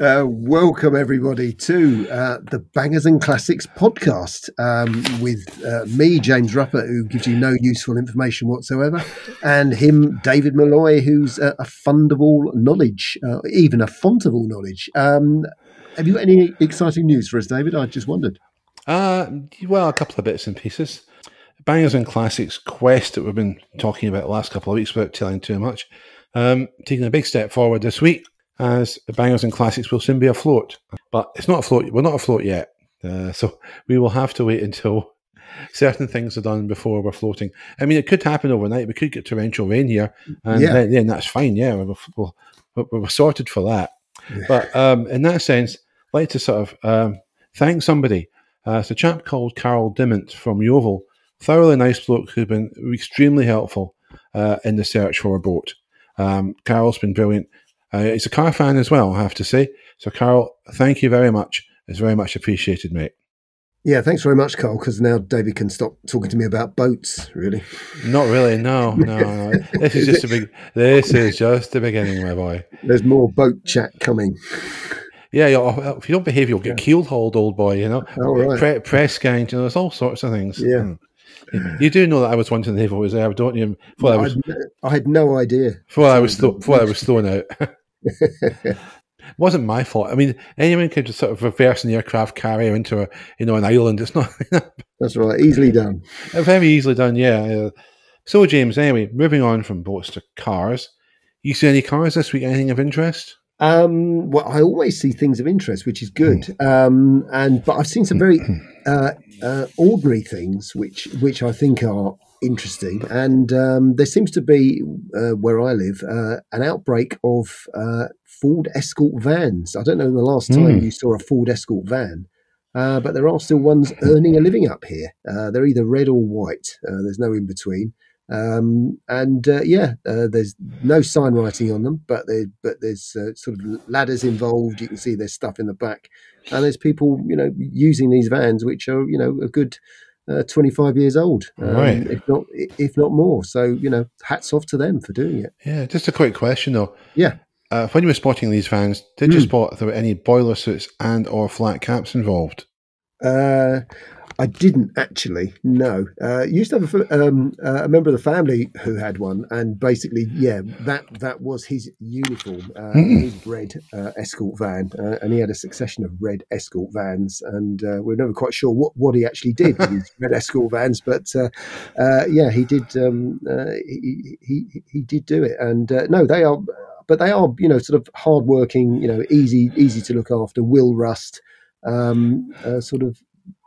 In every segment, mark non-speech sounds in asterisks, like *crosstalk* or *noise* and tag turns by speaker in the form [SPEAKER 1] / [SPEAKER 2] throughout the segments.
[SPEAKER 1] Uh, welcome, everybody, to uh, the Bangers and Classics podcast um, with uh, me, James Rupper, who gives you no useful information whatsoever, and him, David Malloy, who's a, a fund of all knowledge, uh, even a font of all knowledge. Um, have you got any exciting news for us, David? I just wondered.
[SPEAKER 2] Uh, well, a couple of bits and pieces. Bangers and Classics Quest that we've been talking about the last couple of weeks without telling too much. Um, taking a big step forward this week as the Bangers and Classics will soon be afloat. But it's not afloat. We're not afloat yet. Uh, so we will have to wait until *laughs* certain things are done before we're floating. I mean, it could happen overnight. We could get torrential rain here, and yeah. then, then, that's fine. Yeah, we're, we're, we're sorted for that. Yeah. But um, in that sense, I'd like to sort of um, thank somebody. Uh, it's a chap called Carol Dimmant from Yeovil. Thoroughly nice bloke who's been extremely helpful uh, in the search for a boat. Um, Carol's been brilliant. Uh, he's a car fan as well, I have to say. So, Carol, thank you very much. It's very much appreciated, mate.
[SPEAKER 1] Yeah, thanks very much, Carl. Because now David can stop talking to me about boats. Really?
[SPEAKER 2] Not really. No, *laughs* no, no. This is just a big. This is just the beginning, my boy.
[SPEAKER 1] There's more boat chat coming.
[SPEAKER 2] Yeah, if you don't behave, you'll get yeah. keel hauled, old boy. You know, oh, right. Pre- press gang. You know, there's all sorts of things.
[SPEAKER 1] Yeah.
[SPEAKER 2] Mm. You do know that I was once in the naval reserve, don't you?
[SPEAKER 1] Before I, was,
[SPEAKER 2] I
[SPEAKER 1] had no idea.
[SPEAKER 2] Before I was th- before I was thrown out. *laughs* it *laughs* wasn't my fault. I mean, anyone could just sort of reverse an aircraft carrier into a you know an island. It's not. *laughs*
[SPEAKER 1] That's right. Easily done.
[SPEAKER 2] Very easily done. Yeah. So, James. Anyway, moving on from boats to cars. You see any cars this week? Anything of interest?
[SPEAKER 1] Um, well, I always see things of interest, which is good. Hmm. Um, and but I've seen some very *clears throat* uh, uh, ordinary things, which which I think are interesting. And um, there seems to be uh, where I live uh, an outbreak of uh, Ford Escort vans. I don't know the last time mm. you saw a Ford Escort van. Uh, but there are still ones earning a living up here. they're either red or white. there's no in between. Um, and uh, yeah, uh, there's no sign writing on them, but there, but there's uh, sort of ladders involved. You can see there's stuff in the back, and there's people, you know, using these vans, which are you know a good uh, 25 years old, um, right? If not, if not more. So you know, hats off to them for doing it.
[SPEAKER 2] Yeah, just a quick question though.
[SPEAKER 1] Yeah.
[SPEAKER 2] Uh, when you were spotting these vans, did mm. you hmm. spot there were any boiler suits and or flat caps involved?
[SPEAKER 1] Uh, I didn't actually. No, uh, used to have a, um, uh, a, member of the family who had one, and basically, yeah, that that was his uniform, uh, mm. his red uh, escort van, uh, and he had a succession of red escort vans, and uh, we are never quite sure what, what he actually did with his red escort vans, but yeah, he did. Um, he, he he did do it, and no, they are, but they are you know sort of hardworking, you know, easy easy to look after, will rust. Um, sort of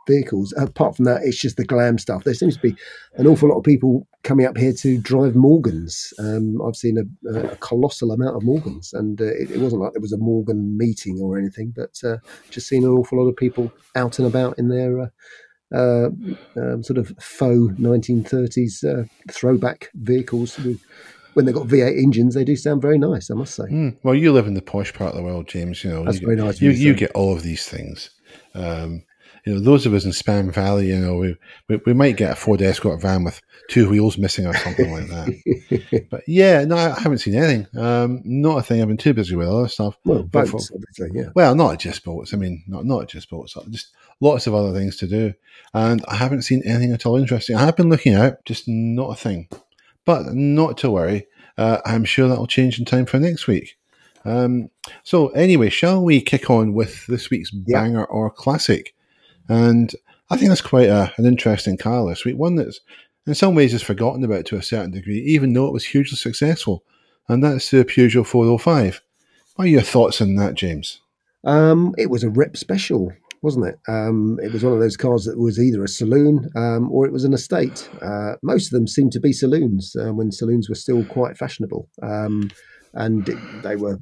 [SPEAKER 1] vehicles. Apart from that, it's just the glam stuff. There seems to be an awful lot of people coming up here to drive Morgans. Um, I've seen a, a, colossal amount of Morgans, and uh, it, it, wasn't like there was a Morgan meeting or anything, but uh, just seen an awful lot of people out and about in their. Uh, uh um, sort of faux 1930s uh, throwback vehicles with when they've got V8 engines, they do sound very nice, I must say.
[SPEAKER 2] Mm. Well, you live in the posh part of the world, James. You know,
[SPEAKER 1] that's
[SPEAKER 2] you
[SPEAKER 1] very
[SPEAKER 2] get,
[SPEAKER 1] nice.
[SPEAKER 2] You, you get all of these things. Um, you know, those of us in Spam Valley, you know, we, we, we might get a Ford Escort van with two wheels missing or something like that. *laughs* But yeah, no, I haven't seen anything. Um, not a thing. I've been too busy with other stuff.
[SPEAKER 1] Well, boats, for, obviously, yeah.
[SPEAKER 2] Well, not just boats. I mean, not not just boats. Just lots of other things to do, and I haven't seen anything at all interesting. I have been looking out, just not a thing. But not to worry. Uh, I'm sure that'll change in time for next week. Um, so anyway, shall we kick on with this week's banger or classic? And I think that's quite a, an interesting car this week, one that's in some ways is forgotten about to a certain degree, even though it was hugely successful. And that's the Peugeot 405. What are your thoughts on that, James?
[SPEAKER 1] Um, it was a rep special, wasn't it? Um, it was one of those cars that was either a saloon um, or it was an estate. Uh, most of them seemed to be saloons uh, when saloons were still quite fashionable. And they were,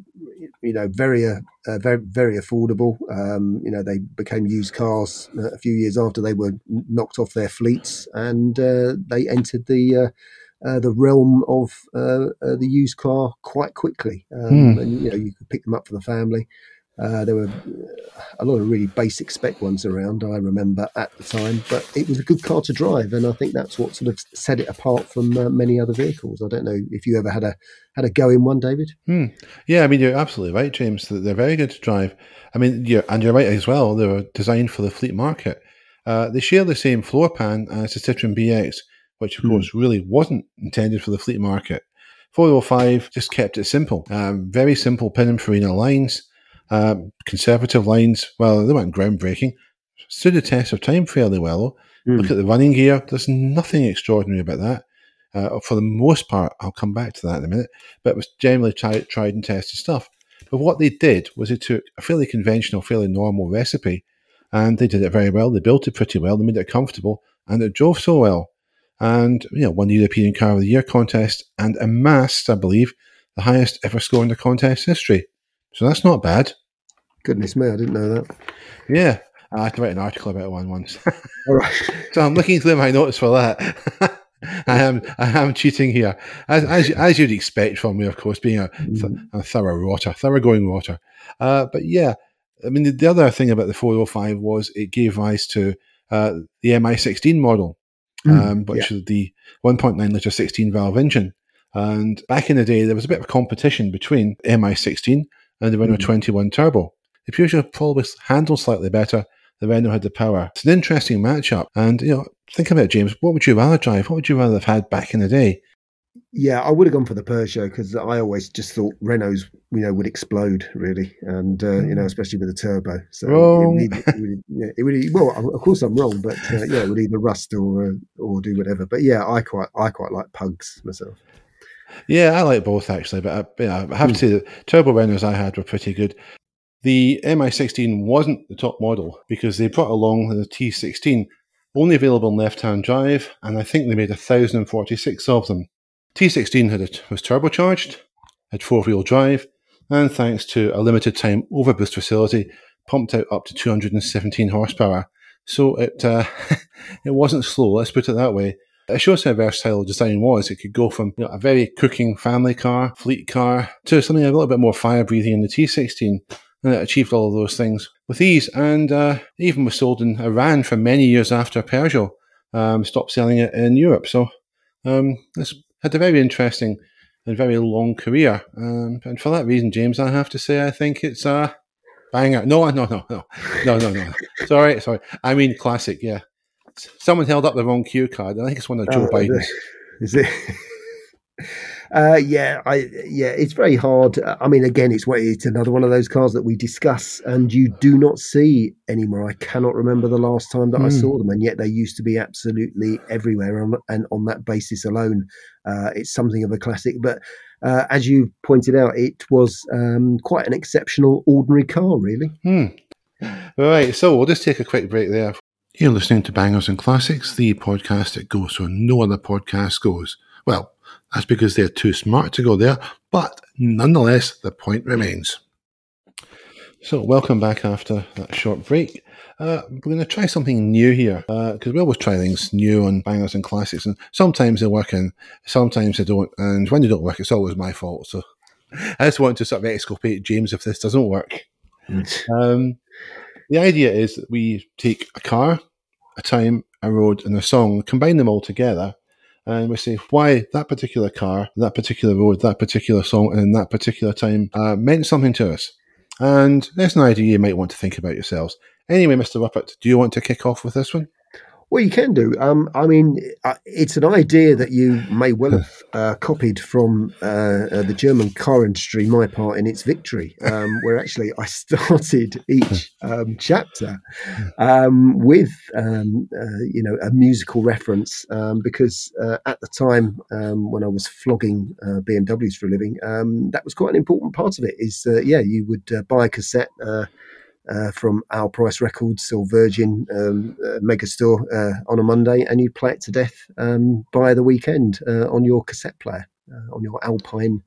[SPEAKER 1] you know, very, uh, uh, very, very affordable. Um, you know, they became used cars uh, a few years after they were knocked off their fleets, and uh, they entered the uh, uh, the realm of the used car quite quickly. Um, hmm. And you know, you could pick them up for the family. Uh, there were a lot of really basic spec ones around, I remember at the time, but it was a good car to drive, and I think that's what sort of set it apart from uh, many other vehicles. I don't know if you ever had a had a go in one, David.
[SPEAKER 2] Hmm. Yeah, I mean you're absolutely right, James. They're very good to drive. I mean, yeah, and you're right as well. They were designed for the fleet market. Uh, they share the same floor pan as the Citroen BX, which of course really wasn't intended for the fleet market. 405 just kept it simple. Um, very simple Pininfarina lines, um, conservative lines. Well, they weren't groundbreaking. Stood the test of time fairly well.
[SPEAKER 1] Mm.
[SPEAKER 2] Look at the running gear. There's nothing extraordinary about that. Uh, for the most part, I'll come back to that in a minute, but it was generally tried, tried and tested stuff. But what they did was they took a fairly conventional, fairly normal recipe and they did it very well. They built it pretty well. They made it comfortable and it drove so well and you know won the European Car of the Year contest and amassed, I believe, the highest ever score in the contest history. So that's not bad.
[SPEAKER 1] Goodness me, I didn't know that.
[SPEAKER 2] Yeah, I had to write an article about one once. *laughs*
[SPEAKER 1] All right.
[SPEAKER 2] so I'm looking through my notes for that. *laughs* I am I am cheating here, as, as as you'd expect from me, of course, being a, th- a thorough rotter, thoroughgoing rotter. Uh, but yeah, I mean, the, the, other thing about the 405 was it gave rise to uh, the MI16 model, um, which
[SPEAKER 1] yeah.
[SPEAKER 2] is the 1.9 litre 16 valve engine. And back in the day, there was a bit of competition between MI16 and the Renault
[SPEAKER 1] Mm.
[SPEAKER 2] 21 Turbo. The Peugeot probably handled slightly better. The Renault had the power. It's an interesting matchup. And, you know, think about it, James. What would you rather drive? What would you rather have had back in the day?
[SPEAKER 1] Yeah, I would have gone for the Peugeot because I always just thought Renault's, you know, would explode really, and uh, you know, especially with the turbo. So
[SPEAKER 2] Wrong.
[SPEAKER 1] It, would- it would, yeah, it would. Well, of course I'm wrong, but uh, yeah, it would either rust or uh, or do whatever. But yeah, I quite I quite like pugs myself.
[SPEAKER 2] Yeah, I like both actually, but I, yeah, I have to say that turbo Renaults I had were pretty good. The MI16 wasn't the top model because they brought along the T16, only available in left-hand drive, and I think they made 1,046 of them. T16 had a, was turbocharged, had four-wheel drive, and thanks to a limited-time overboost facility, pumped out up to 217 horsepower. So it uh, *laughs* it wasn't slow. Let's put it that way. It shows how versatile the design was. It could go from you know, a very cooking family car, fleet car, to something a little bit more fire breathing in the T16. And it achieved all of those things with ease. And uh, even was sold in Iran for many years after Peugeot um, stopped selling it in Europe. So um, it's had a very interesting and very long career. Um, and for that reason, James, I have to say, I think it's a banger. No, no, no, no, no, no, no. *laughs* sorry, sorry. I mean, classic. Yeah. Someone held up the wrong cue card. I think it's one of Joe
[SPEAKER 1] Oh,
[SPEAKER 2] Biden's.
[SPEAKER 1] Is it? *laughs* Uh, yeah, I yeah, it's very hard. I mean, again, it's it's another one of those cars that we discuss, and you do not see anymore. I cannot remember the last time that I
[SPEAKER 2] Hmm.
[SPEAKER 1] saw them, and yet they used to be absolutely everywhere. On, and on that basis alone, uh, it's something of a classic. But uh, as you pointed out, it was um, quite an exceptional, ordinary car, really.
[SPEAKER 2] Hmm. Right, so we'll just take a quick break there. You're listening to Bangers and Classics, the podcast that goes where no other podcast goes. Well, that's because they're too smart to go there, but nonetheless, the point remains. So, welcome back after that short break. Uh, we're going to try something new here because we always try things new on Bangers and Classics, and sometimes they work and sometimes they don't. And when they don't work, it's always my fault. So, *laughs* I just want to sort of exculpate James if this doesn't work. *laughs* Um, the idea is that we take a car, a time, a road, and a song, combine them all together, and we say why that particular car, that particular road, that particular song, and that particular time uh, meant something to us. And that's an idea you might want to think about yourselves. Anyway, Mr. Ruppert, do you want to kick off with this one?
[SPEAKER 1] Well, you can do. Um, I mean, uh, it's an idea that you may well have *laughs* uh, copied from uh, uh, the German car industry. My part in its victory, um, where actually I *laughs* started each um, chapter um, with, um, uh, you know, a musical reference um, because uh, at the time um, when I was flogging uh, BMWs for a living, um, that was quite an important part of it. Is uh, yeah, you would uh, buy a cassette. Uh, from Our Price Records or Virgin um, uh, Megastore uh, on a Monday, and you'd play it to death um, by the weekend uh, on your cassette player, uh, on your Alpine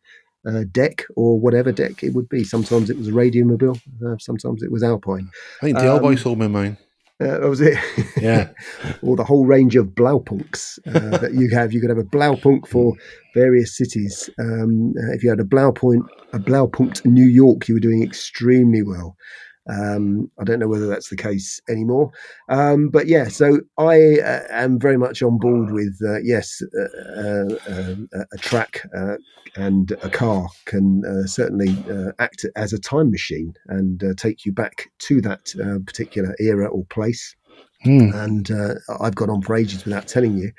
[SPEAKER 1] uh, deck or whatever deck it would be. Sometimes it was a Radiomobile, uh, sometimes it was Alpine.
[SPEAKER 2] I think Del Boy
[SPEAKER 1] Um,
[SPEAKER 2] sold me mine.
[SPEAKER 1] Uh, that was it.
[SPEAKER 2] Yeah. *laughs*
[SPEAKER 1] or the whole range of Blaupunkts uh, *laughs* that you have. You could have a Blaupunkt for various cities. Um, uh, if you had a Blaupunkt, a Blaupunkt New York, you were doing extremely well. Um, I don't know whether that's the case anymore, um, but yeah. So I uh, am very much on board with uh, yes, uh, uh, a track uh, and a car can uh, certainly act as a time machine and take you back to that particular era or place.
[SPEAKER 2] Hmm.
[SPEAKER 1] And I've gone on for ages without telling you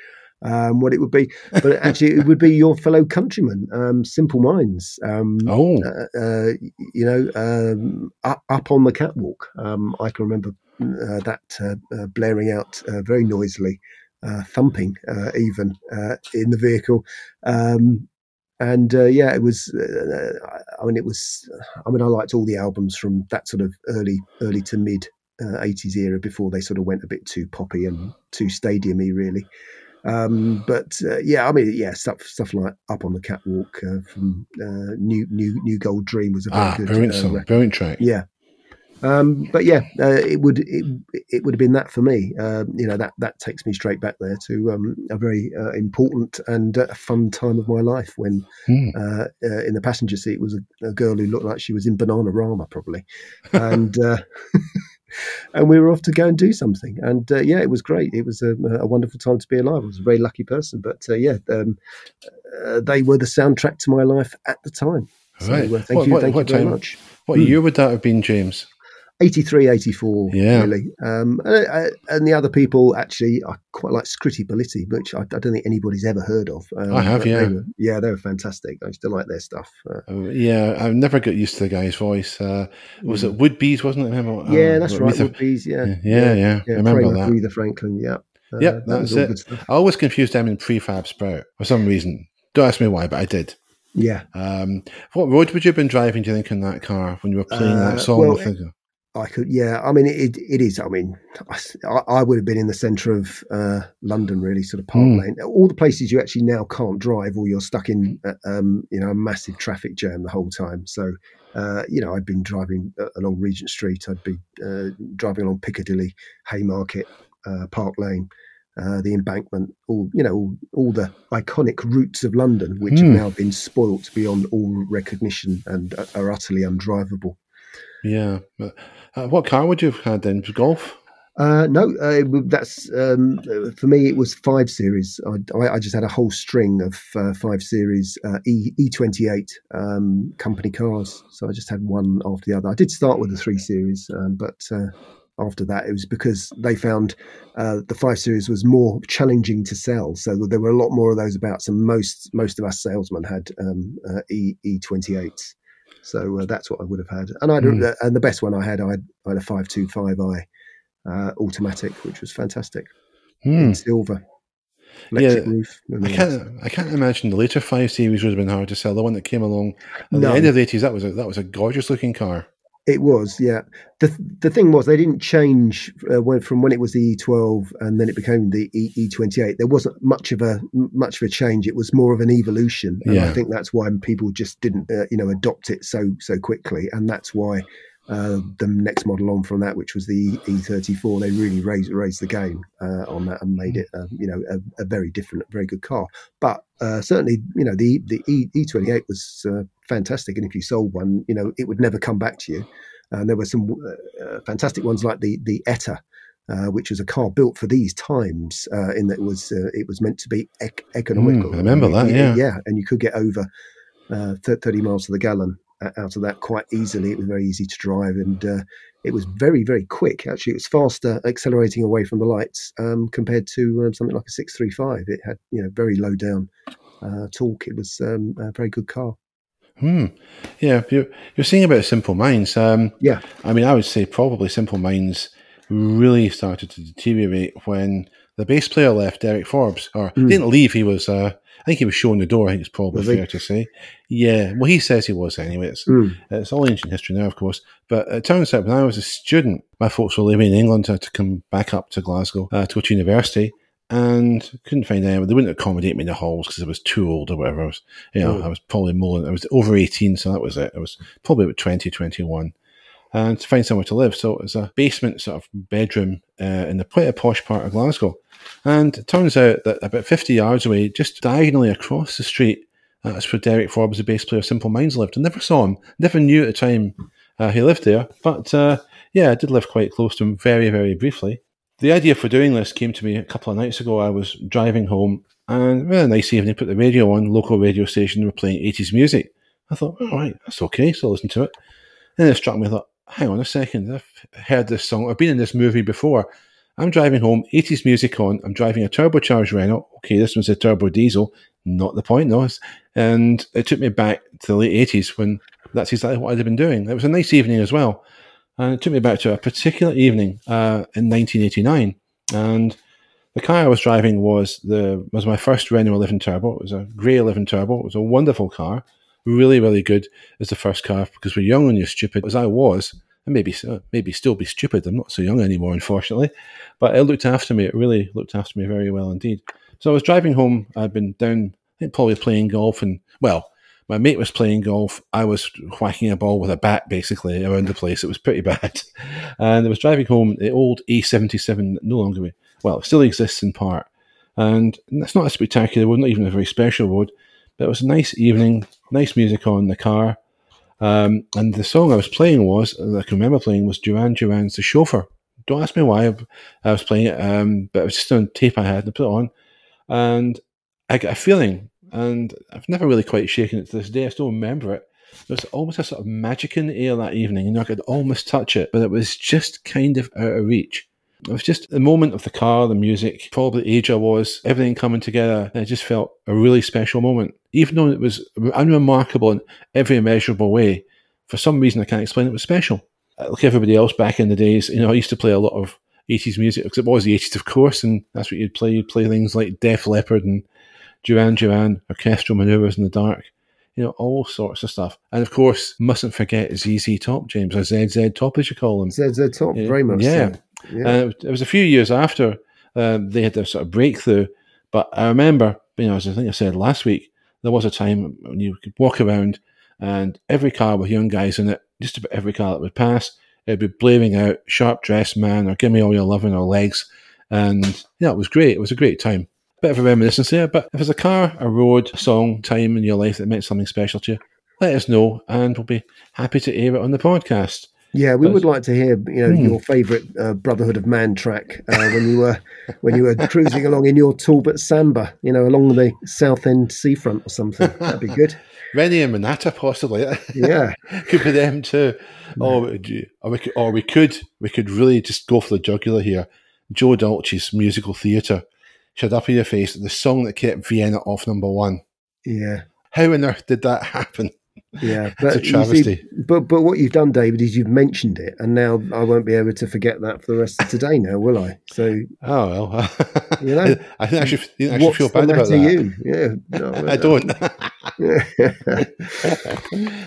[SPEAKER 1] um, what it would be. But *laughs* actually, it would be your fellow countrymen, um, Simple Minds. Um,
[SPEAKER 2] oh,
[SPEAKER 1] uh, uh, you know, um, up, up, on the catwalk. Um, I can remember uh, that uh, uh, blaring out uh, very noisily, thumping even in the vehicle. Um, and yeah, it was. I mean, it was. I mean, I liked all the albums from that sort of early, early to mid uh, 80s era before they sort of went a bit too poppy and too stadiumy really um, but uh, yeah, I mean, yeah, stuff stuff like up on the catwalk uh, from uh, New New New Gold Dream was a very
[SPEAKER 2] ah,
[SPEAKER 1] good
[SPEAKER 2] brilliant
[SPEAKER 1] uh,
[SPEAKER 2] song, brilliant track.
[SPEAKER 1] Yeah, um, but yeah, uh, it would it, it would have been that for me. Uh, you know that that takes me straight back there to um, a very uh, important and uh, fun time of my life when uh, in the passenger seat was a, a girl who looked like she was in Bananarama, probably, and uh, *laughs* and we were off to go and do something. And uh, yeah, it was great. It was a, a wonderful time to be alive. I was a very lucky person, but uh, yeah, um, uh, they were the soundtrack to my life at the time. So
[SPEAKER 2] Right.
[SPEAKER 1] uh, thank
[SPEAKER 2] What-
[SPEAKER 1] you,
[SPEAKER 2] what-
[SPEAKER 1] thank
[SPEAKER 2] what
[SPEAKER 1] you very
[SPEAKER 2] time?
[SPEAKER 1] much.
[SPEAKER 2] What
[SPEAKER 1] Hmm.
[SPEAKER 2] year would that have been, James?
[SPEAKER 1] 83, 84,
[SPEAKER 2] Yeah.
[SPEAKER 1] really. Um, and, uh, and the other people actually, I quite like Scritti Politti, which I, I don't think anybody's ever heard of. Um,
[SPEAKER 2] I have, yeah.
[SPEAKER 1] They were, yeah, they were fantastic. I used to like their stuff. Uh,
[SPEAKER 2] Uh, yeah, I never got used to the guy's voice. Uh, was it Wood Beez, wasn't it? Remember?
[SPEAKER 1] Hmm. yeah,
[SPEAKER 2] uh,
[SPEAKER 1] that's right.
[SPEAKER 2] Aretha-
[SPEAKER 1] Wood Beez, yeah.
[SPEAKER 2] Yeah, yeah, I remember
[SPEAKER 1] Kramer,
[SPEAKER 2] that.
[SPEAKER 1] Aretha Franklin, yeah. Uh,
[SPEAKER 2] Yep,
[SPEAKER 1] that
[SPEAKER 2] that's
[SPEAKER 1] was
[SPEAKER 2] it. I always confused them in Prefab Sprout for some reason. Don't ask me why, but I did.
[SPEAKER 1] Yeah.
[SPEAKER 2] Um, what road would you have been driving, do you think, in that car when you were playing
[SPEAKER 1] Uh,
[SPEAKER 2] that song?
[SPEAKER 1] well,
[SPEAKER 2] I
[SPEAKER 1] could, yeah. I mean, it it is. I mean, I, I would have been in the centre of uh, London, really, sort of Park
[SPEAKER 2] Hmm.
[SPEAKER 1] Lane, all the places you actually now can't drive, or you're stuck in, uh, um, you know, a massive traffic jam the whole time. So, uh, you know, I'd been driving uh, along Regent Street, I'd be uh, driving along Piccadilly, Haymarket, uh, Park Lane. Uh, the embankment, all you know, all, all the iconic routes of London, which
[SPEAKER 2] Hmm.
[SPEAKER 1] have now been spoilt beyond all recognition and are- are utterly undrivable.
[SPEAKER 2] Yeah. But, uh, what car would you have had then? Golf?
[SPEAKER 1] Uh, no, uh, that's um, uh, for me. It was five series. I, I, just had a whole string of uh, five series uh, E E twenty eight um, company cars. So I just had one after the other. I did start with the three series, um, but uh, after that it was because they found the five series was more challenging to sell. So there were a lot more of those about. So most most of us salesmen had um, E E twenty eights. So uh, that's what I would have had, and I would and the best one I had, I had, I had a five two five i uh, automatic, which was fantastic
[SPEAKER 2] Hmm.
[SPEAKER 1] in silver, electric
[SPEAKER 2] Yeah,
[SPEAKER 1] roof.
[SPEAKER 2] I can't. I can't imagine the later five series would have been hard to sell. The one that came along at
[SPEAKER 1] No.
[SPEAKER 2] the end of the eighties, that was a that was a gorgeous looking car.
[SPEAKER 1] It was, yeah. the The thing was, they didn't change uh, when, from when it was the E12 and then it became the E E28. There wasn't much of a much of a change. It was more of an evolution, and I think that's why people just didn't, uh, you know, adopt it so so quickly, and that's why. Uh, the next model on from that, which was the E34, they really raised raised the game uh, on that and made it, um, you know, a, a very different, very good car. But uh, certainly, you know, the the e, E28 was uh, fantastic, and if you sold one, you know, it would never come back to you. And there were some uh, uh, fantastic ones like the the Eta, uh, which was a car built for these times. Uh, in that it was uh, it was meant to be ec- economical.
[SPEAKER 2] Mm, I remember that, yeah.
[SPEAKER 1] yeah, and you could get over uh, thirty miles to the gallon out of that quite easily. It was very easy to drive, and uh, it was very very quick. Actually, it was faster accelerating away from the lights um, compared to um, something like a six three five. It had you know very low down uh, torque. It was um, a very good car.
[SPEAKER 2] Hmm. Yeah, you're, you're saying about Simple Minds. Um,
[SPEAKER 1] Yeah.
[SPEAKER 2] I mean, I would say probably Simple Minds really started to deteriorate when the bass player left, Derek Forbes. Or
[SPEAKER 1] Mm.
[SPEAKER 2] didn't leave. He was, uh, I think he was shown the door. I think it's probably
[SPEAKER 1] Was he?
[SPEAKER 2] fair to say. Yeah. Well, he says he was anyway. It's,
[SPEAKER 1] Mm.
[SPEAKER 2] it's all ancient history now, of course. But it turns out when I was a student, my folks were living in England to, to come back up to Glasgow uh, to go to university. And couldn't find anyone. They wouldn't accommodate me in the halls because I was too old or whatever. I was, you know,
[SPEAKER 1] Oh.
[SPEAKER 2] I was probably more. than, I was over eighteen, so that was it. I was probably about 20, 21. and to find somewhere to live. So it was a basement sort of bedroom uh, in the quite a posh part of Glasgow. And it turns out that about 50 yards away, just diagonally across the street, uh, that's where Derek Forbes, the bass player of Simple Minds, lived. I never saw him, never knew at the time uh, he lived there. But uh, yeah, I did live quite close to him very, very briefly. The idea for doing this came to me a couple of nights ago. I was driving home and well, a nice evening, put the radio on, local radio station, were playing 80s music. I thought, all right, that's okay, so I listened to it. And it struck me, I thought, hang on a second, I've heard this song, I've been in this movie before. I'm driving home, 80s music on, I'm driving a turbocharged Renault. Okay, this one's a turbo diesel, not the point, though. And it took me back to the late 80s when that's exactly what I'd been doing. It was a nice evening as well. And it took me back to a particular evening uh, in 1989. And the car I was driving was the was my first Renault 11 Turbo. It was a grey 11 Turbo. It was a wonderful car, really, really good as the first car because we're young and you're stupid, as I was, and maybe maybe still be stupid. I'm not so young anymore, unfortunately, but it looked after me. It really looked after me very well indeed. So I was driving home. I'd been down, I think, probably playing golf, and well, my mate was playing golf. I was whacking a ball with a bat basically around the place. It was pretty bad. *laughs* And I was driving home the old A77, no longer, well, it still exists in part. And it's not a spectacular road, not even a very special road, but it was a nice evening, nice music on the car. Um, and the song I was playing was, I can remember playing, was Duran Duran's The Chauffeur. Don't ask me why I was playing it, um, but it was just on tape I had and put it on. And I got a feeling and I've never really quite shaken it to this day. I still remember it. There was almost a sort of magic in the air that evening, and I could almost touch it, but it was just kind of out of reach. It was just the moment of the car, the music, probably the age I was, everything coming together. it just felt a really special moment. Even though it was unremarkable in every immeasurable way, for some reason I can't explain it, was special. Uh, like everybody else back in the days, you know, I used to play a lot of 80s music because it was the 80s, of course, and that's what you'd play. You'd play things like Def Leppard and Duran Duran, orchestral maneuvers in the dark, you know, all sorts of stuff. And of course, mustn't forget ZZ Top, James, or ZZ Top, as you call them.
[SPEAKER 1] ZZ Top,
[SPEAKER 2] yeah.
[SPEAKER 1] very much
[SPEAKER 2] yeah.
[SPEAKER 1] so.
[SPEAKER 2] Yeah. And it was a few years after um, they had their sort of breakthrough. But I remember, you know, as I think I said last week, there was a time when you could walk around and every car with young guys in it, just about every car that would pass, it'd be blaming out Sharp Dressed Man or Give Me All Your Loving or Legs. And yeah, it was great. It was a great time bit of a reminiscence there. But if there's a car, a road, a song, time in your life that meant something special to you, let us know, and we'll be happy to air it on the podcast.
[SPEAKER 1] Yeah, we would like to hear you know hmm. your favourite uh, Brotherhood of Man track uh, when you were when you were cruising along in your Talbot Samba, you know, along the South End seafront or something. That'd be good. *laughs*
[SPEAKER 2] Renée and Renato, possibly.
[SPEAKER 1] Yeah, *laughs*
[SPEAKER 2] could be them too. Oh, or we could, or we could, we could really just go for the jugular here. Joe Dolce's musical theatre shut up in your face, the song that kept Vienna off number one.
[SPEAKER 1] Yeah.
[SPEAKER 2] How on earth did that happen?
[SPEAKER 1] Yeah, *laughs* but it's a travesty. See, but but what you've done, David, is you've mentioned it, and now I won't be able to forget that for the rest of today. Now, will I? So, *laughs*
[SPEAKER 2] oh well, *laughs* you know, I think I should, I should feel bad about that.
[SPEAKER 1] You? Yeah, no,
[SPEAKER 2] I don't.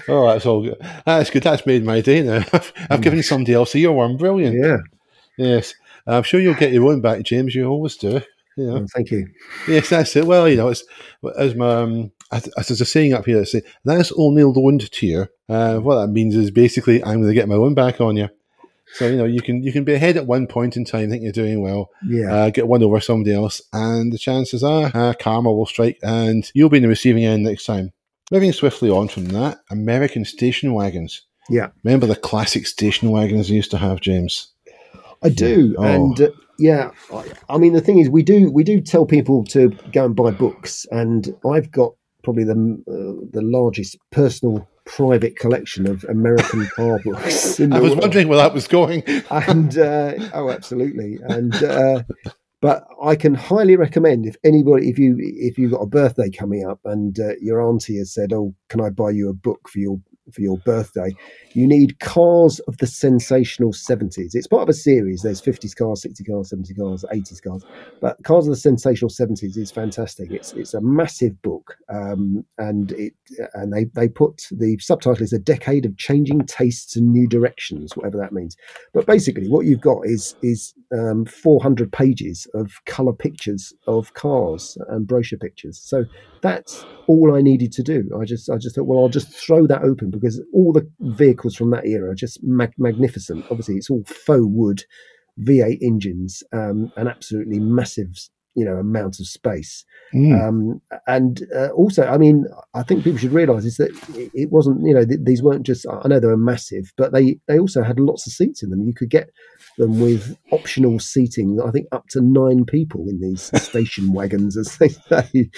[SPEAKER 2] oh, that's all good. That's good. That's made my day now. I've, I've given somebody else a one. Brilliant.
[SPEAKER 1] Yeah.
[SPEAKER 2] Yes. I'm sure you'll get your own back, James. You always do. You know?
[SPEAKER 1] thank you.
[SPEAKER 2] Yes, that's it. Well, you know, it's as my um, as, there's a saying up here say that's only loaned to you. Uh, what that means is basically I'm going to get my own back on you. So you know you can you can be ahead at one point in time, think you're doing well,
[SPEAKER 1] yeah.
[SPEAKER 2] Uh, get one over somebody else, and the chances are uh, karma will strike, and you'll be in the receiving end next time. Moving swiftly on from that, American station wagons.
[SPEAKER 1] Yeah,
[SPEAKER 2] remember the classic station wagons they used to have, James?
[SPEAKER 1] I do, oh. and uh, yeah, I, I, mean the thing is, we do we do tell people to go and buy books, and I've got probably the uh, the largest personal private collection of American *laughs* car books. *laughs*
[SPEAKER 2] I was world. wondering where that was going, *laughs*
[SPEAKER 1] and uh, oh, absolutely, and. Uh, but I can highly recommend if anybody, if you if you've got a birthday coming up and uh, your auntie has said, "Oh, can I buy you a book for your for your birthday, you need Cars of the Sensational 70s. It's part of a series. There's 50s cars, 60 cars, 70 cars, 80s cars. But Cars of the Sensational 70s is fantastic. It's it's a massive book. Um, and it and they, they put the subtitle is A Decade of Changing Tastes and New Directions, whatever that means. But basically what you've got is is um, 400 pages of colour pictures of cars and brochure pictures. So that's all I needed to do. I just I just thought, well, I'll just throw that open because all the vehicles from that era are just mag- magnificent. Obviously, it's all faux wood, V8 engines, um, and absolutely massive, you know, amount of space.
[SPEAKER 2] Mm.
[SPEAKER 1] Um, and uh, also, I mean, I think people should realise is that it, wasn't, you know, th- these weren't just. I know they were massive, but they they also had lots of seats in them. You could get them with optional seating. I think up to nine people in these *laughs* station wagons, as they say.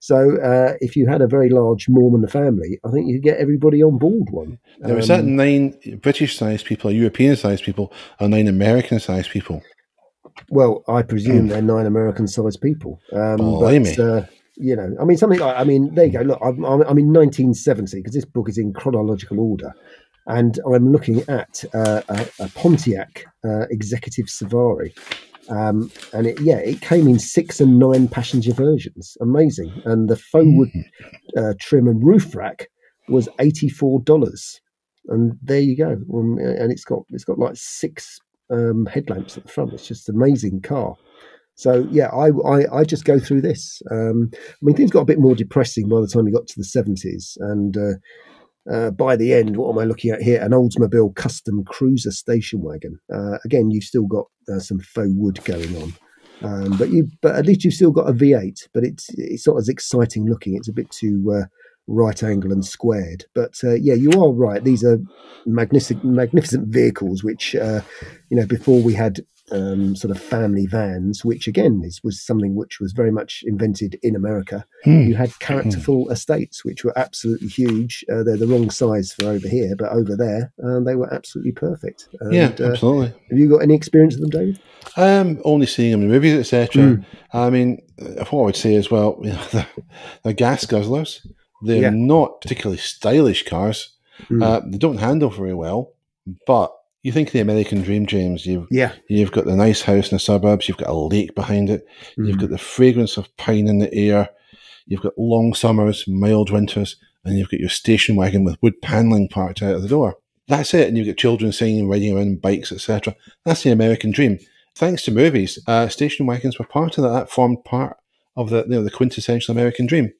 [SPEAKER 1] So uh, if you had a very large Mormon family, I think you could get everybody on board one.
[SPEAKER 2] Is that
[SPEAKER 1] Um,
[SPEAKER 2] nine British sized people, European sized people, or nine American sized people?
[SPEAKER 1] Well, I presume they're nine American-sized people. Um, but uh, you know, I mean, something like I mean, there you go. Look, I'm, I'm, I'm in 1970 because this book is in chronological order, and I'm looking at uh, a, a Pontiac uh, Executive Safari. Um, and it, yeah, it came in six and nine passenger versions. Amazing. And the faux wood uh, trim and roof rack was eighty four dollars. And there you go. Um, and it's got it's got like six um, headlamps at the front. It's just an amazing car. So yeah, I, I I just go through this. Um, I mean, things got a bit more depressing by the time you got to the seventies, and uh, uh, by the end, what am I looking at here? An Oldsmobile custom cruiser station wagon. Uh, again, you've still got uh, some faux wood going on, um, but you but at least you've still got a V8. But it's it's not as exciting looking. It's a bit too uh, right angle and squared. But uh, yeah, you are right. These are magnificent magnificent vehicles, which uh, you know before we had um, sort of family vans, which again is, was something which was very much invented in America.
[SPEAKER 2] Hmm.
[SPEAKER 1] You had characterful estates, which were absolutely huge. Uh, they're the wrong size for over here, but over there, um, they were absolutely perfect. And,
[SPEAKER 2] yeah,
[SPEAKER 1] uh,
[SPEAKER 2] absolutely.
[SPEAKER 1] have you got any experience of them, David?
[SPEAKER 2] Um, only seeing them in movies, etc.
[SPEAKER 1] Mm.
[SPEAKER 2] I mean, uh, what I would say as well, you know, the, the gas guzzlers, they're
[SPEAKER 1] Yeah.
[SPEAKER 2] not particularly stylish cars.
[SPEAKER 1] Mm.
[SPEAKER 2] Uh, they don't handle very well, but you think of the American dream, James. You've
[SPEAKER 1] yeah,
[SPEAKER 2] you've got the nice house in the suburbs. You've got a lake behind it. You've
[SPEAKER 1] Mm.
[SPEAKER 2] got the fragrance of pine in the air. You've got long summers, mild winters, and you've got your station wagon with wood paneling parked out of the door. That's it. And you've got children singing, riding around on bikes, etc. That's the American dream. Thanks to movies, uh, station wagons were part of that. That formed part of the you know the quintessential American dream.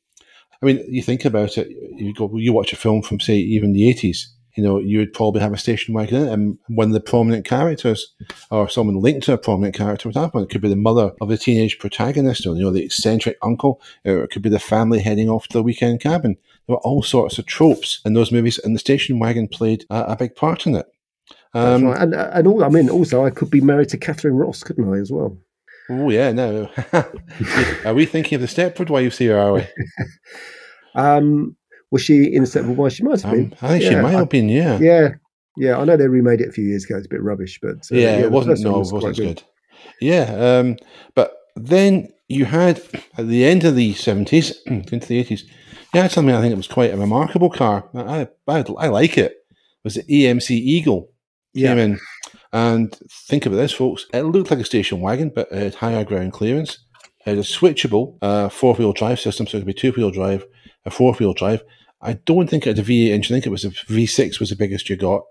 [SPEAKER 2] I mean, you think about it. You go, you watch a film from say even the eighties. You know, you would probably have a station wagon in it, and one of the prominent characters, or someone linked to a prominent character, would happen. It could be the mother of the teenage protagonist, or you know, the eccentric uncle, or it could be the family heading off to the weekend cabin. There were all sorts of tropes in those movies, and the station wagon played a, a big part in it.
[SPEAKER 1] that's
[SPEAKER 2] Um,
[SPEAKER 1] right. And and all, I mean, also I could be married to Katharine Ross, couldn't I, as well?
[SPEAKER 2] Oh yeah, no. *laughs* are we thinking of the Stepford wives here? Are we?
[SPEAKER 1] Um, was she in Stepford Wives? She might have
[SPEAKER 2] Um,
[SPEAKER 1] been.
[SPEAKER 2] I think she might
[SPEAKER 1] I-
[SPEAKER 2] have been. Yeah,
[SPEAKER 1] Yeah, yeah. I know they remade it a few years ago. It's a bit rubbish, but uh,
[SPEAKER 2] yeah,
[SPEAKER 1] the
[SPEAKER 2] it wasn't. No,
[SPEAKER 1] was
[SPEAKER 2] it wasn't as good. Yeah, um, but then you had at the end of the seventies *clears throat* into the eighties, you had something I think it was quite a remarkable car. I I, I like it. It was the AMC Eagle
[SPEAKER 1] Yeah,
[SPEAKER 2] came in, and think about this, folks. It looked like a station wagon, but it had higher ground clearance. It had a switchable uh, four wheel drive system, so it could be two wheel drive, a four wheel drive. I don't think it had a V8 engine. I think it was a V6 was the biggest you got.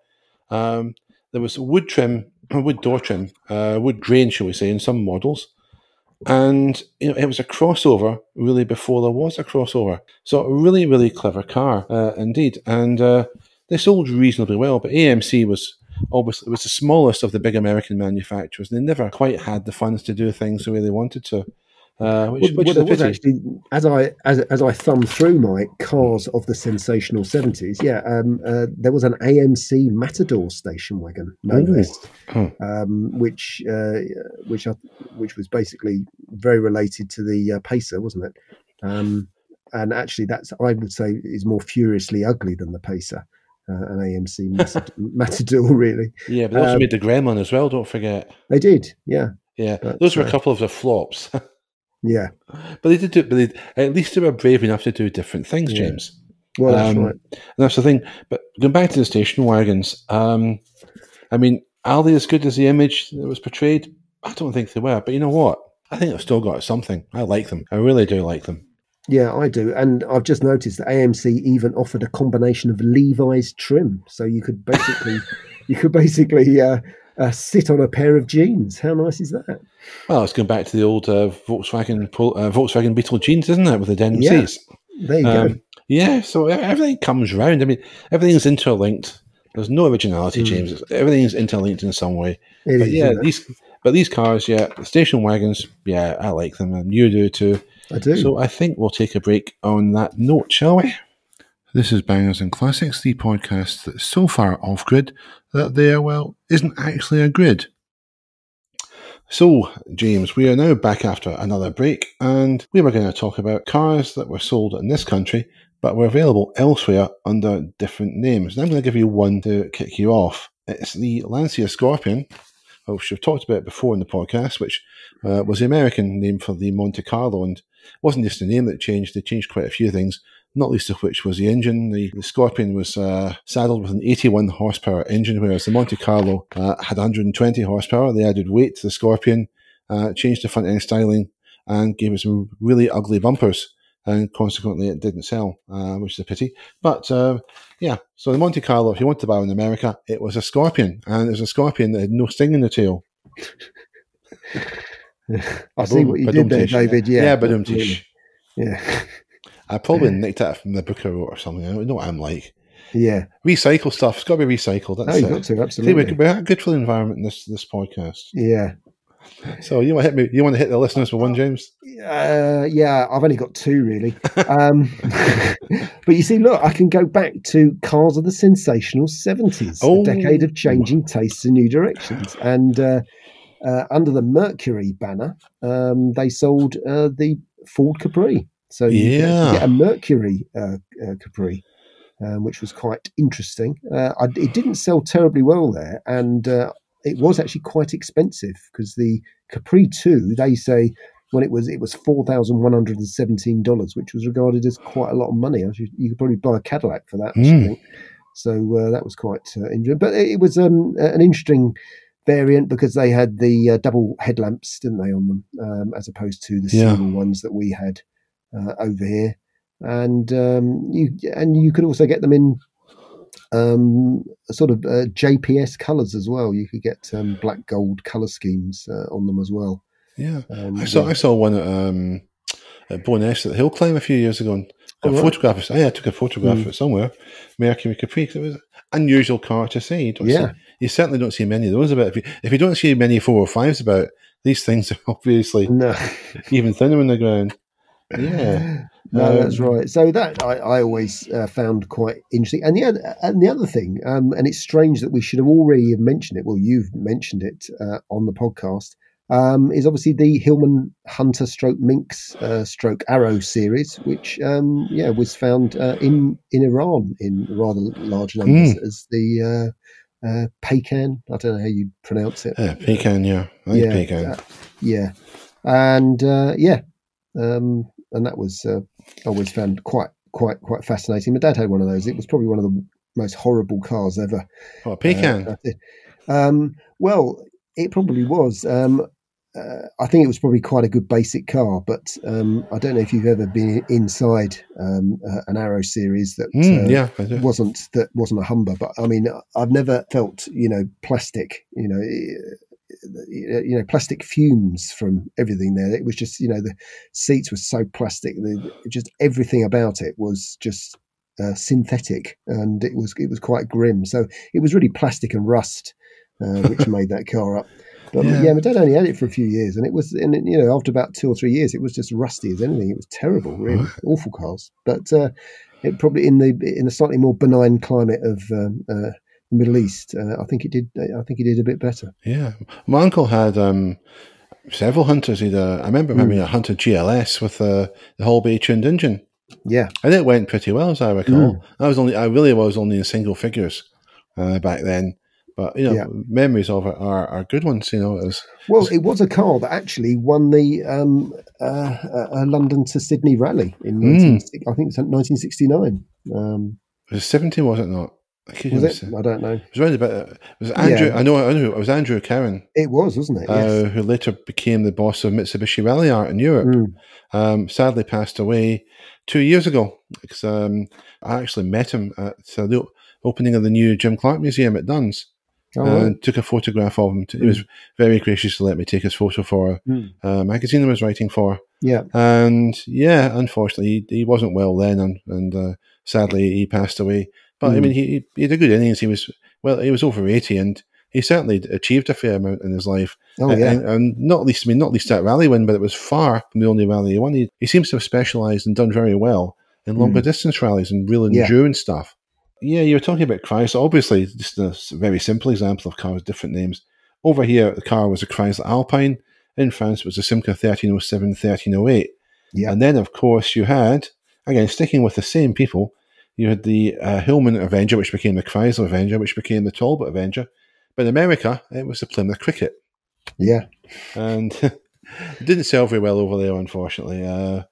[SPEAKER 2] Um, there was wood trim, *clears throat* wood door trim, uh, wood grain, shall we say, in some models. And you know, it was a crossover really before there was a crossover. So a really, really clever car uh, indeed. And uh, they sold reasonably well, but AMC was obviously it was the smallest of the big American manufacturers. They never quite had the funds to do things the way they wanted to, uh, which, which
[SPEAKER 1] there was actually as I as, as I thumbed through my cars of the sensational seventies. Yeah, um, uh, there was an AMC Matador station wagon, no less, um, which uh, which I, which was basically very related to the uh, Pacer, wasn't it? Um, and actually, that's I would say is more furiously ugly than the Pacer. Uh, an AMC Matador, *laughs* Matador, really.
[SPEAKER 2] Yeah, but they also
[SPEAKER 1] Um,
[SPEAKER 2] made the Gremlin as well. Don't forget.
[SPEAKER 1] They did, yeah,
[SPEAKER 2] Yeah,
[SPEAKER 1] That's
[SPEAKER 2] those were a couple of the flops, *laughs*
[SPEAKER 1] yeah, but
[SPEAKER 2] they did do. But they, at least they were brave enough to do different things,
[SPEAKER 1] Yeah.
[SPEAKER 2] James.
[SPEAKER 1] Well, that's
[SPEAKER 2] Um,
[SPEAKER 1] right.
[SPEAKER 2] And that's the thing. But going back to the station wagons, um, I mean, are they as good as the image that was portrayed? I don't think they were. But you know what? I think they've still got something. I like them. I really do like them.
[SPEAKER 1] Yeah, I do, and I've just noticed that AMC even offered a combination of Levi's trim, so you could basically, *laughs* you could basically uh, uh, sit on a pair of jeans. How nice is that?
[SPEAKER 2] Well, it's going back to the old uh, Volkswagen uh, Volkswagen Beetle jeans, isn't it, with the denim
[SPEAKER 1] Yeah.
[SPEAKER 2] seats?
[SPEAKER 1] There you
[SPEAKER 2] Um,
[SPEAKER 1] go.
[SPEAKER 2] Yeah, so everything comes round. I mean, everything's interlinked. There's no originality,
[SPEAKER 1] Mm.
[SPEAKER 2] James. Everything's interlinked in some way.
[SPEAKER 1] It
[SPEAKER 2] But
[SPEAKER 1] is,
[SPEAKER 2] yeah, these but these cars, yeah, station wagons, yeah, I like them, and you do too.
[SPEAKER 1] I do.
[SPEAKER 2] So I think we'll take a break on that note, shall we? This is Bangers and Classics, the podcast that's so far off grid that there, well, isn't actually a grid. So, James, we are now back after another break, and we were going to talk about cars that were sold in this country but were available elsewhere under different names. And I'm going to give you one to kick you off. It's the Lancia Scorpion, which we've talked about before in the podcast, which uh, was the American name for the Monte Carlo, and it wasn't just the name that changed; they changed quite a few things. Not least of which was the engine. The, the Scorpion was uh, saddled with an 81 horsepower engine, whereas the Monte Carlo uh, had 120 horsepower. They added weight to the Scorpion, uh, changed the front end styling, and gave it some really ugly bumpers. And consequently, it didn't sell, uh, which is a pity. But uh, yeah, so the Monte Carlo, if you want to buy in America, it was a Scorpion, and it was a Scorpion that had no sting in the tail. *laughs* *laughs*
[SPEAKER 1] I see what you did there, David. Yeah,
[SPEAKER 2] yeah, but
[SPEAKER 1] absolutely. Yeah,
[SPEAKER 2] I probably nicked that from the book I wrote or something. I don't know what I'm like.
[SPEAKER 1] yeah.
[SPEAKER 2] Recycle stuff. It's got to be recycled.
[SPEAKER 1] No,
[SPEAKER 2] That's it.
[SPEAKER 1] got to
[SPEAKER 2] See,
[SPEAKER 1] absolutely.
[SPEAKER 2] we're, we're good for the environment in this this podcast.
[SPEAKER 1] Yeah,
[SPEAKER 2] So you want to hit me? You want to hit the listeners with one, James?
[SPEAKER 1] uh, yeah. I've only got two really. Um, *laughs* but you see, look, I can go back to cars of the sensational seventies,
[SPEAKER 2] Oh.
[SPEAKER 1] a decade of changing tastes and new directions, and uh, uh, under the Mercury banner, um, they sold uh, the Ford Capri. So you
[SPEAKER 2] Yeah.
[SPEAKER 1] get a Mercury uh, uh, Capri. Um, which was quite interesting. Uh, I, it didn't sell terribly well there, and uh, it was actually quite expensive because the Capri Two, they say, when it was it was four thousand one hundred and seventeen dollars, which was regarded as quite a lot of money. You could probably buy a Cadillac for that.
[SPEAKER 2] Mm.
[SPEAKER 1] So uh, that was quite uh, interesting. But it, it was um, an interesting variant because they had the uh, double headlamps, didn't they, on them, um, as opposed to the
[SPEAKER 2] Yeah.
[SPEAKER 1] single ones that we had uh, over here. And um, you and you could also get them in um, sort of uh, JPS colours as well. You could get um, black gold colour schemes uh, on them as well.
[SPEAKER 2] Yeah. I saw
[SPEAKER 1] uh,
[SPEAKER 2] I saw one at um at Bo'ness at the hill climb a few years ago. And
[SPEAKER 1] Oh,
[SPEAKER 2] a
[SPEAKER 1] right.
[SPEAKER 2] photograph. of- Yeah, I took a photograph
[SPEAKER 1] Mm.
[SPEAKER 2] of it somewhere. Mercury Capri. It was an unusual car to see. Don't
[SPEAKER 1] Yeah.
[SPEAKER 2] see, you certainly don't see many of those about. If you, if you don't see many four or fives about, these things are *laughs* obviously
[SPEAKER 1] no,
[SPEAKER 2] even thinner on the ground. Yeah.
[SPEAKER 1] no,
[SPEAKER 2] Um,
[SPEAKER 1] that's right. So that I, I always uh, found quite interesting. And the other, and the other thing, um, and it's strange that we should have already have mentioned it. Well, you've mentioned it uh, on the podcast. Um, is obviously the Hillman Hunter Stroke Minx uh, Stroke Arrow series, which um, yeah was found uh, in in Iran in rather large numbers as the uh, Paykan. I don't know how you pronounce it.
[SPEAKER 2] Yeah, Paykan. Yeah, I think
[SPEAKER 1] Yeah,
[SPEAKER 2] Paykan.
[SPEAKER 1] uh, yeah, and uh, yeah, um, and that was uh, I always found quite quite quite fascinating. My dad had one of those. It was probably one of the most horrible cars ever.
[SPEAKER 2] oh, Paykan.
[SPEAKER 1] Uh, um, well, it probably was. Um, uh, I think it was probably quite a good basic car, but um, I don't know if you've ever been inside um, uh, an Arrow series that
[SPEAKER 2] Mm,
[SPEAKER 1] uh,
[SPEAKER 2] yeah,
[SPEAKER 1] wasn't that wasn't a Humber, but I mean, I've never felt you know plastic, you know, eh, you know, plastic fumes from everything there. It was just you know the seats were so plastic, the, just everything about it was just uh, synthetic, and it was it was quite grim. So it was really plastic and rust, uh, which *laughs* made that car up. But
[SPEAKER 2] Yeah.
[SPEAKER 1] yeah. my dad only had it for a few years, and it was, and you know, after about two or three years, it was just rusty as anything. It was terrible, really awful cars. But uh, it probably in the in a slightly more benign climate of um, uh, the Middle East, uh, I think it did. I think it did a bit better.
[SPEAKER 2] Yeah, my uncle had um, several hunters. He'd, uh, I remember
[SPEAKER 1] Hmm.
[SPEAKER 2] having a Hunter GLS with uh, the Holbay tuned engine,
[SPEAKER 1] Yeah,
[SPEAKER 2] and it went pretty well, as I recall.
[SPEAKER 1] Mm.
[SPEAKER 2] I was only, I really was only in single figures uh, back then. But you know,
[SPEAKER 1] Yeah.
[SPEAKER 2] memories of it are, are good ones. You know, it was
[SPEAKER 1] well, it was a car that actually won the um, uh, uh, London to Sydney rally in
[SPEAKER 2] Mm.
[SPEAKER 1] 19, I think it's 1969. Um,
[SPEAKER 2] it was seventy, was it not? I
[SPEAKER 1] was it?
[SPEAKER 2] say.
[SPEAKER 1] I don't know.
[SPEAKER 2] It was around about. It was Andrew.
[SPEAKER 1] Yeah.
[SPEAKER 2] I know. I know. It was Andrew Cowan,
[SPEAKER 1] It was, wasn't it?
[SPEAKER 2] uh,
[SPEAKER 1] Yes.
[SPEAKER 2] who later became the boss of Mitsubishi Ralliart in Europe.
[SPEAKER 1] Mm.
[SPEAKER 2] um, sadly passed away two years ago. Because um, I actually met him at uh, the opening of the new Jim Clark Museum at Duns.
[SPEAKER 1] Oh,
[SPEAKER 2] and
[SPEAKER 1] right.
[SPEAKER 2] took a photograph of him. He was very gracious to let me take his photo for
[SPEAKER 1] Mm.
[SPEAKER 2] a magazine I was writing for.
[SPEAKER 1] Yeah.
[SPEAKER 2] And yeah, unfortunately, he, he wasn't well then, and, and uh, sadly, he passed away. But I
[SPEAKER 1] Mm.
[SPEAKER 2] mean, he, he had a good innings. He was well, he was over eighty, and he certainly achieved a fair amount in his life.
[SPEAKER 1] Oh, yeah.
[SPEAKER 2] and, and not least, I mean, not least that rally win, but it was far from the only rally he won. He, he seems to have specialised and done very well in longer distance rallies and real
[SPEAKER 1] Hmm. Yeah.
[SPEAKER 2] endurance stuff. Yeah, you were talking about Chrysler. Obviously, just a very simple example of cars with different names. Over here, the car was a Chrysler Alpine. In France, it was a Simca 1307, 1308.
[SPEAKER 1] Yeah.
[SPEAKER 2] And then, of course, you had, again, sticking with the same people, you had the uh, Hillman Avenger, which became the Chrysler Avenger, which became the Talbot Avenger. But in America, it was the Plymouth Cricket.
[SPEAKER 1] Yeah.
[SPEAKER 2] And *laughs* it didn't sell very well over there, unfortunately. Uh,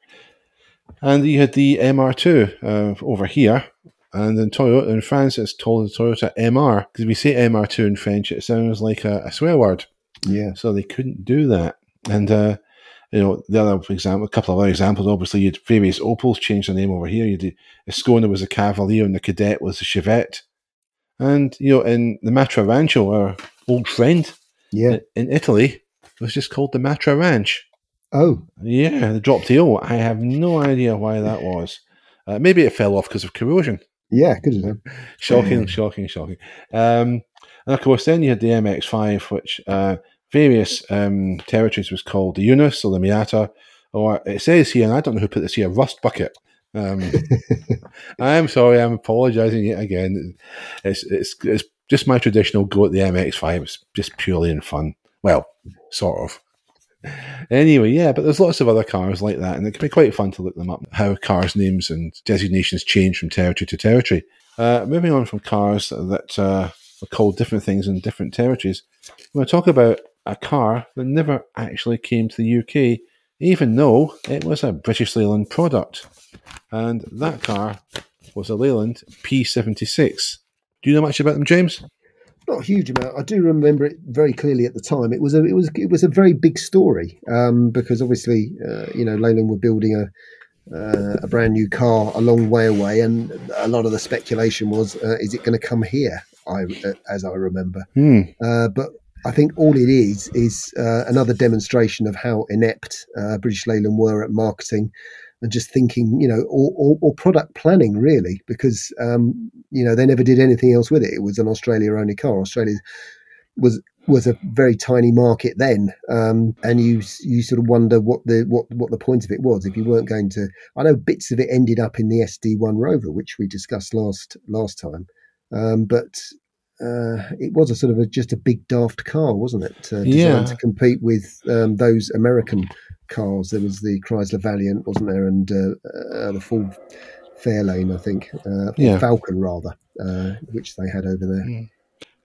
[SPEAKER 2] and you had the MR2 uh, over here. And in Toyota, in France, it's called the Toyota MR. Because we say MR2 in French, it sounds like a, a swear word.
[SPEAKER 1] Yeah.
[SPEAKER 2] So they couldn't do that. And, uh, you know, the other example, a couple of other examples, obviously, you had various Opels change their name over here. You had the Ascona was a Cavalier and the Kadett was a Chevette. And, you know, in the Matra Rancho, our old friend
[SPEAKER 1] Yeah.
[SPEAKER 2] in Italy, was just called the Matra Ranch.
[SPEAKER 1] Oh,
[SPEAKER 2] Yeah, the dropped the O. I have no idea why that was. Uh, maybe it fell off because of corrosion.
[SPEAKER 1] Yeah. Good enough.
[SPEAKER 2] Shocking, shocking, shocking. Um, and of course, then you had the MX5, which uh, various um, territories was called the Eunos or the Miata, or it says here, and I don't know who put this here, Rust Bucket. Um, *laughs* I'm sorry, I'm apologising yet again. It's, it's it's just my traditional go at the MX5. It's just purely in fun. Well, sort of. Anyway, yeah, but there's lots of other cars like that, and it can be quite fun to look them up. How cars' names and designations change from territory to territory. Uh, moving on from cars that uh, are called different things in different territories, I'm going to talk about a car that never actually came to the UK, even though it was a British Leyland product. And that car was a Leyland P76. Do you know much about them, James?
[SPEAKER 1] Not a huge amount. I do remember it very clearly at the time. It was a it was it was a very big story um, because obviously uh, you know Leyland were building a uh, a brand new car a long way away, and a lot of the speculation was, uh, is it going to come here? I uh, as I remember, uh, but I think all it is is uh, another demonstration of how inept uh, British Leyland were at marketing and just thinking, you know, or, or, or product planning really, because um, you know they never did anything else with it. It was an Australia only car. Australia was was a very tiny market then, um, and you you sort of wonder what the what what the point of it was if you weren't going to. I know bits of it ended up in the SD1 Rover, which we discussed last last time, um, but uh, it was a sort of a, just a big daft car, wasn't it? Uh, designed
[SPEAKER 2] Yeah.
[SPEAKER 1] to compete with um, those American cars. There was the Chrysler Valiant, wasn't there, and uh, uh, the Ford Fairlane, I think, uh, or
[SPEAKER 2] Yeah.
[SPEAKER 1] Falcon rather, uh, which they had over there.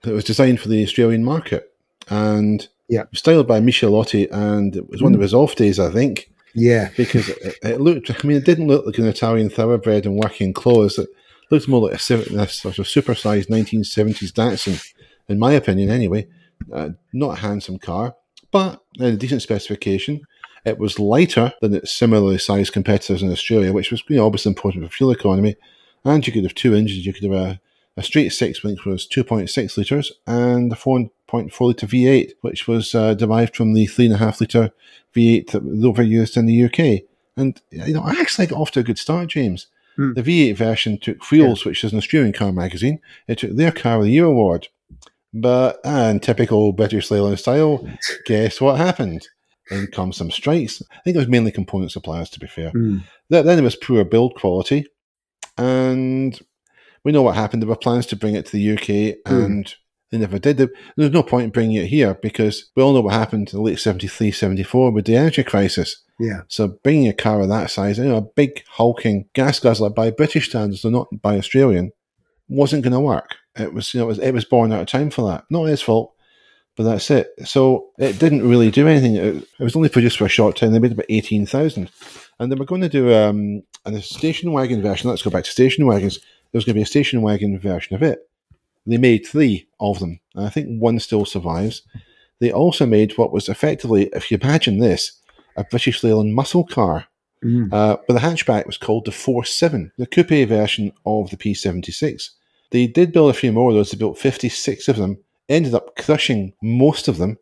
[SPEAKER 2] It was designed for the Australian market and
[SPEAKER 1] Yeah.
[SPEAKER 2] styled by Michelotti. And it was one of his off days, I think,
[SPEAKER 1] Yeah,
[SPEAKER 2] because it, it looked, I mean, it didn't look like an Italian thoroughbred in working clothes. It looked more like a, a sort of supersized 1970s Datsun, in my opinion, anyway. Uh, not a handsome car, but a decent specification. It was lighter than its similarly sized competitors in Australia, which was you know, obviously important for fuel economy. And you could have two engines. You could have a, a straight six, which was 2.6 litres, and a 4.4 litre V8, which was uh, derived from the 3.5 litre V8 that was overused in the UK. And you know, I actually got off to a good start, James.
[SPEAKER 1] Hmm.
[SPEAKER 2] The V8 version took Wheels, which is an Australian car magazine. It took their Car of the Year award. But and typical British Leyland style, *laughs* guess what happened? In come some strikes. I think it was mainly component suppliers, to be fair.
[SPEAKER 1] Mm.
[SPEAKER 2] Then it was poor build quality, and we know what happened. There were plans to bring it to the UK,
[SPEAKER 1] Hmm.
[SPEAKER 2] and they never did. There- There's no point in bringing it here because we all know what happened in the late 73, 74 with the energy crisis.
[SPEAKER 1] yeah,
[SPEAKER 2] So bringing a car of that size, you know, a big hulking gas guzzler by British standards, though not by Australian, wasn't going to work. It was, you know, it was, it was born out of time for that. Not his fault, but that's it. So it didn't really do anything. It, was only produced for a short time. They made about eighteen thousand, and they were going to do um, a station wagon version. Let's go back to station wagons. There was going to be a station wagon version of it. They made three of them, and I think one still survives. They also made what was effectively, if you imagine this, a British Leyland muscle car.
[SPEAKER 1] Mm.
[SPEAKER 2] Uh, but the hatchback was called the Force 7, the coupe version of the P76. They did build a few more of those. They built 56 of them ended up crushing most of them,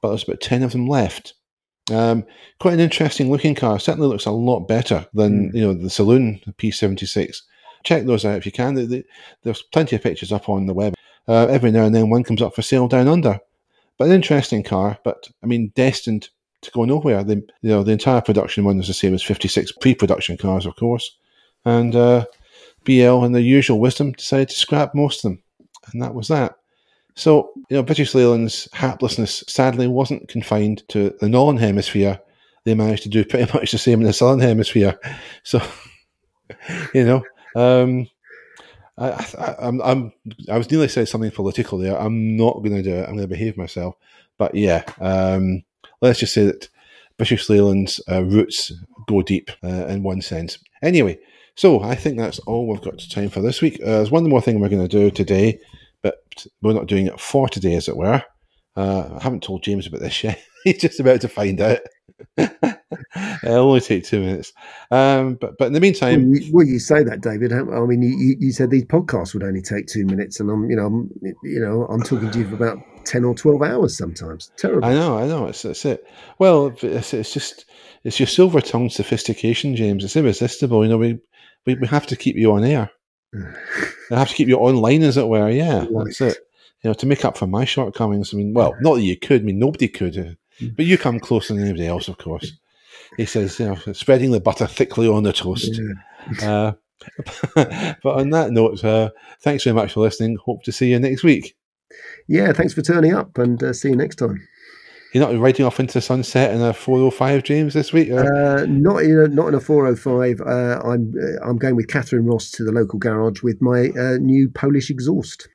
[SPEAKER 2] but there's about 10 of them left. Um, quite an interesting looking car. Certainly looks a lot better than, mm. you know, the Saloon P76. Check those out if you can. They, they, there's plenty of pictures up on the web. Uh, every now and then one comes up for sale down under. But an interesting car, but I mean, destined to go nowhere. The, you know, the entire production one, as I say, was 56 pre-production cars, of course. And uh, BL, in their usual wisdom, decided to scrap most of them. And that was that. So, you know, British Leyland's haplessness sadly wasn't confined to the Northern Hemisphere. They managed to do pretty *laughs* much the same in the Southern Hemisphere. So, *laughs* you know, um, I, I, I'm, I'm, I was nearly saying something political there. I'm not going to do it. I'm going to behave myself. But yeah, um, let's just say that British Leyland's uh, roots go deep uh, in one sense. Anyway, so I think that's all we've got time for this week. Uh, there's one more thing we're going to do today, but we're not doing it for today, as it were. Uh, I haven't told James about this yet. *laughs* He's just about to find out. *laughs* It'll only take two minutes. Um, but but in the meantime,
[SPEAKER 1] well you, well, you, say that, David. I mean, you, you said these podcasts would only take two minutes, and I'm you know I'm you know I'm talking to you for about ten or twelve hours sometimes. Terrible.
[SPEAKER 2] I know, I know. It's that's it. Well, it's, it's just it's your silver tongued sophistication, James. It's irresistible. You know, we we, we have to keep you on air. I have to keep you online, as it were. Yeah, right. that's it. You know, to make up for my shortcomings. I mean, well, not that you could. I mean, nobody could, uh, mm. but you come closer than anybody else, of course. He says, you know, spreading the butter thickly on the toast. Yeah. *laughs* Uh, *laughs* but on that note, uh, thanks very much for listening. Hope to see you next week.
[SPEAKER 1] Yeah, thanks for turning up, and uh, see you next time.
[SPEAKER 2] You're not riding off into the sunset in a 405, James, this week?
[SPEAKER 1] Uh, not in a, not in a 405. Uh, I'm uh, I'm going with Katharine Ross to the local garage with my uh, new Polish exhaust.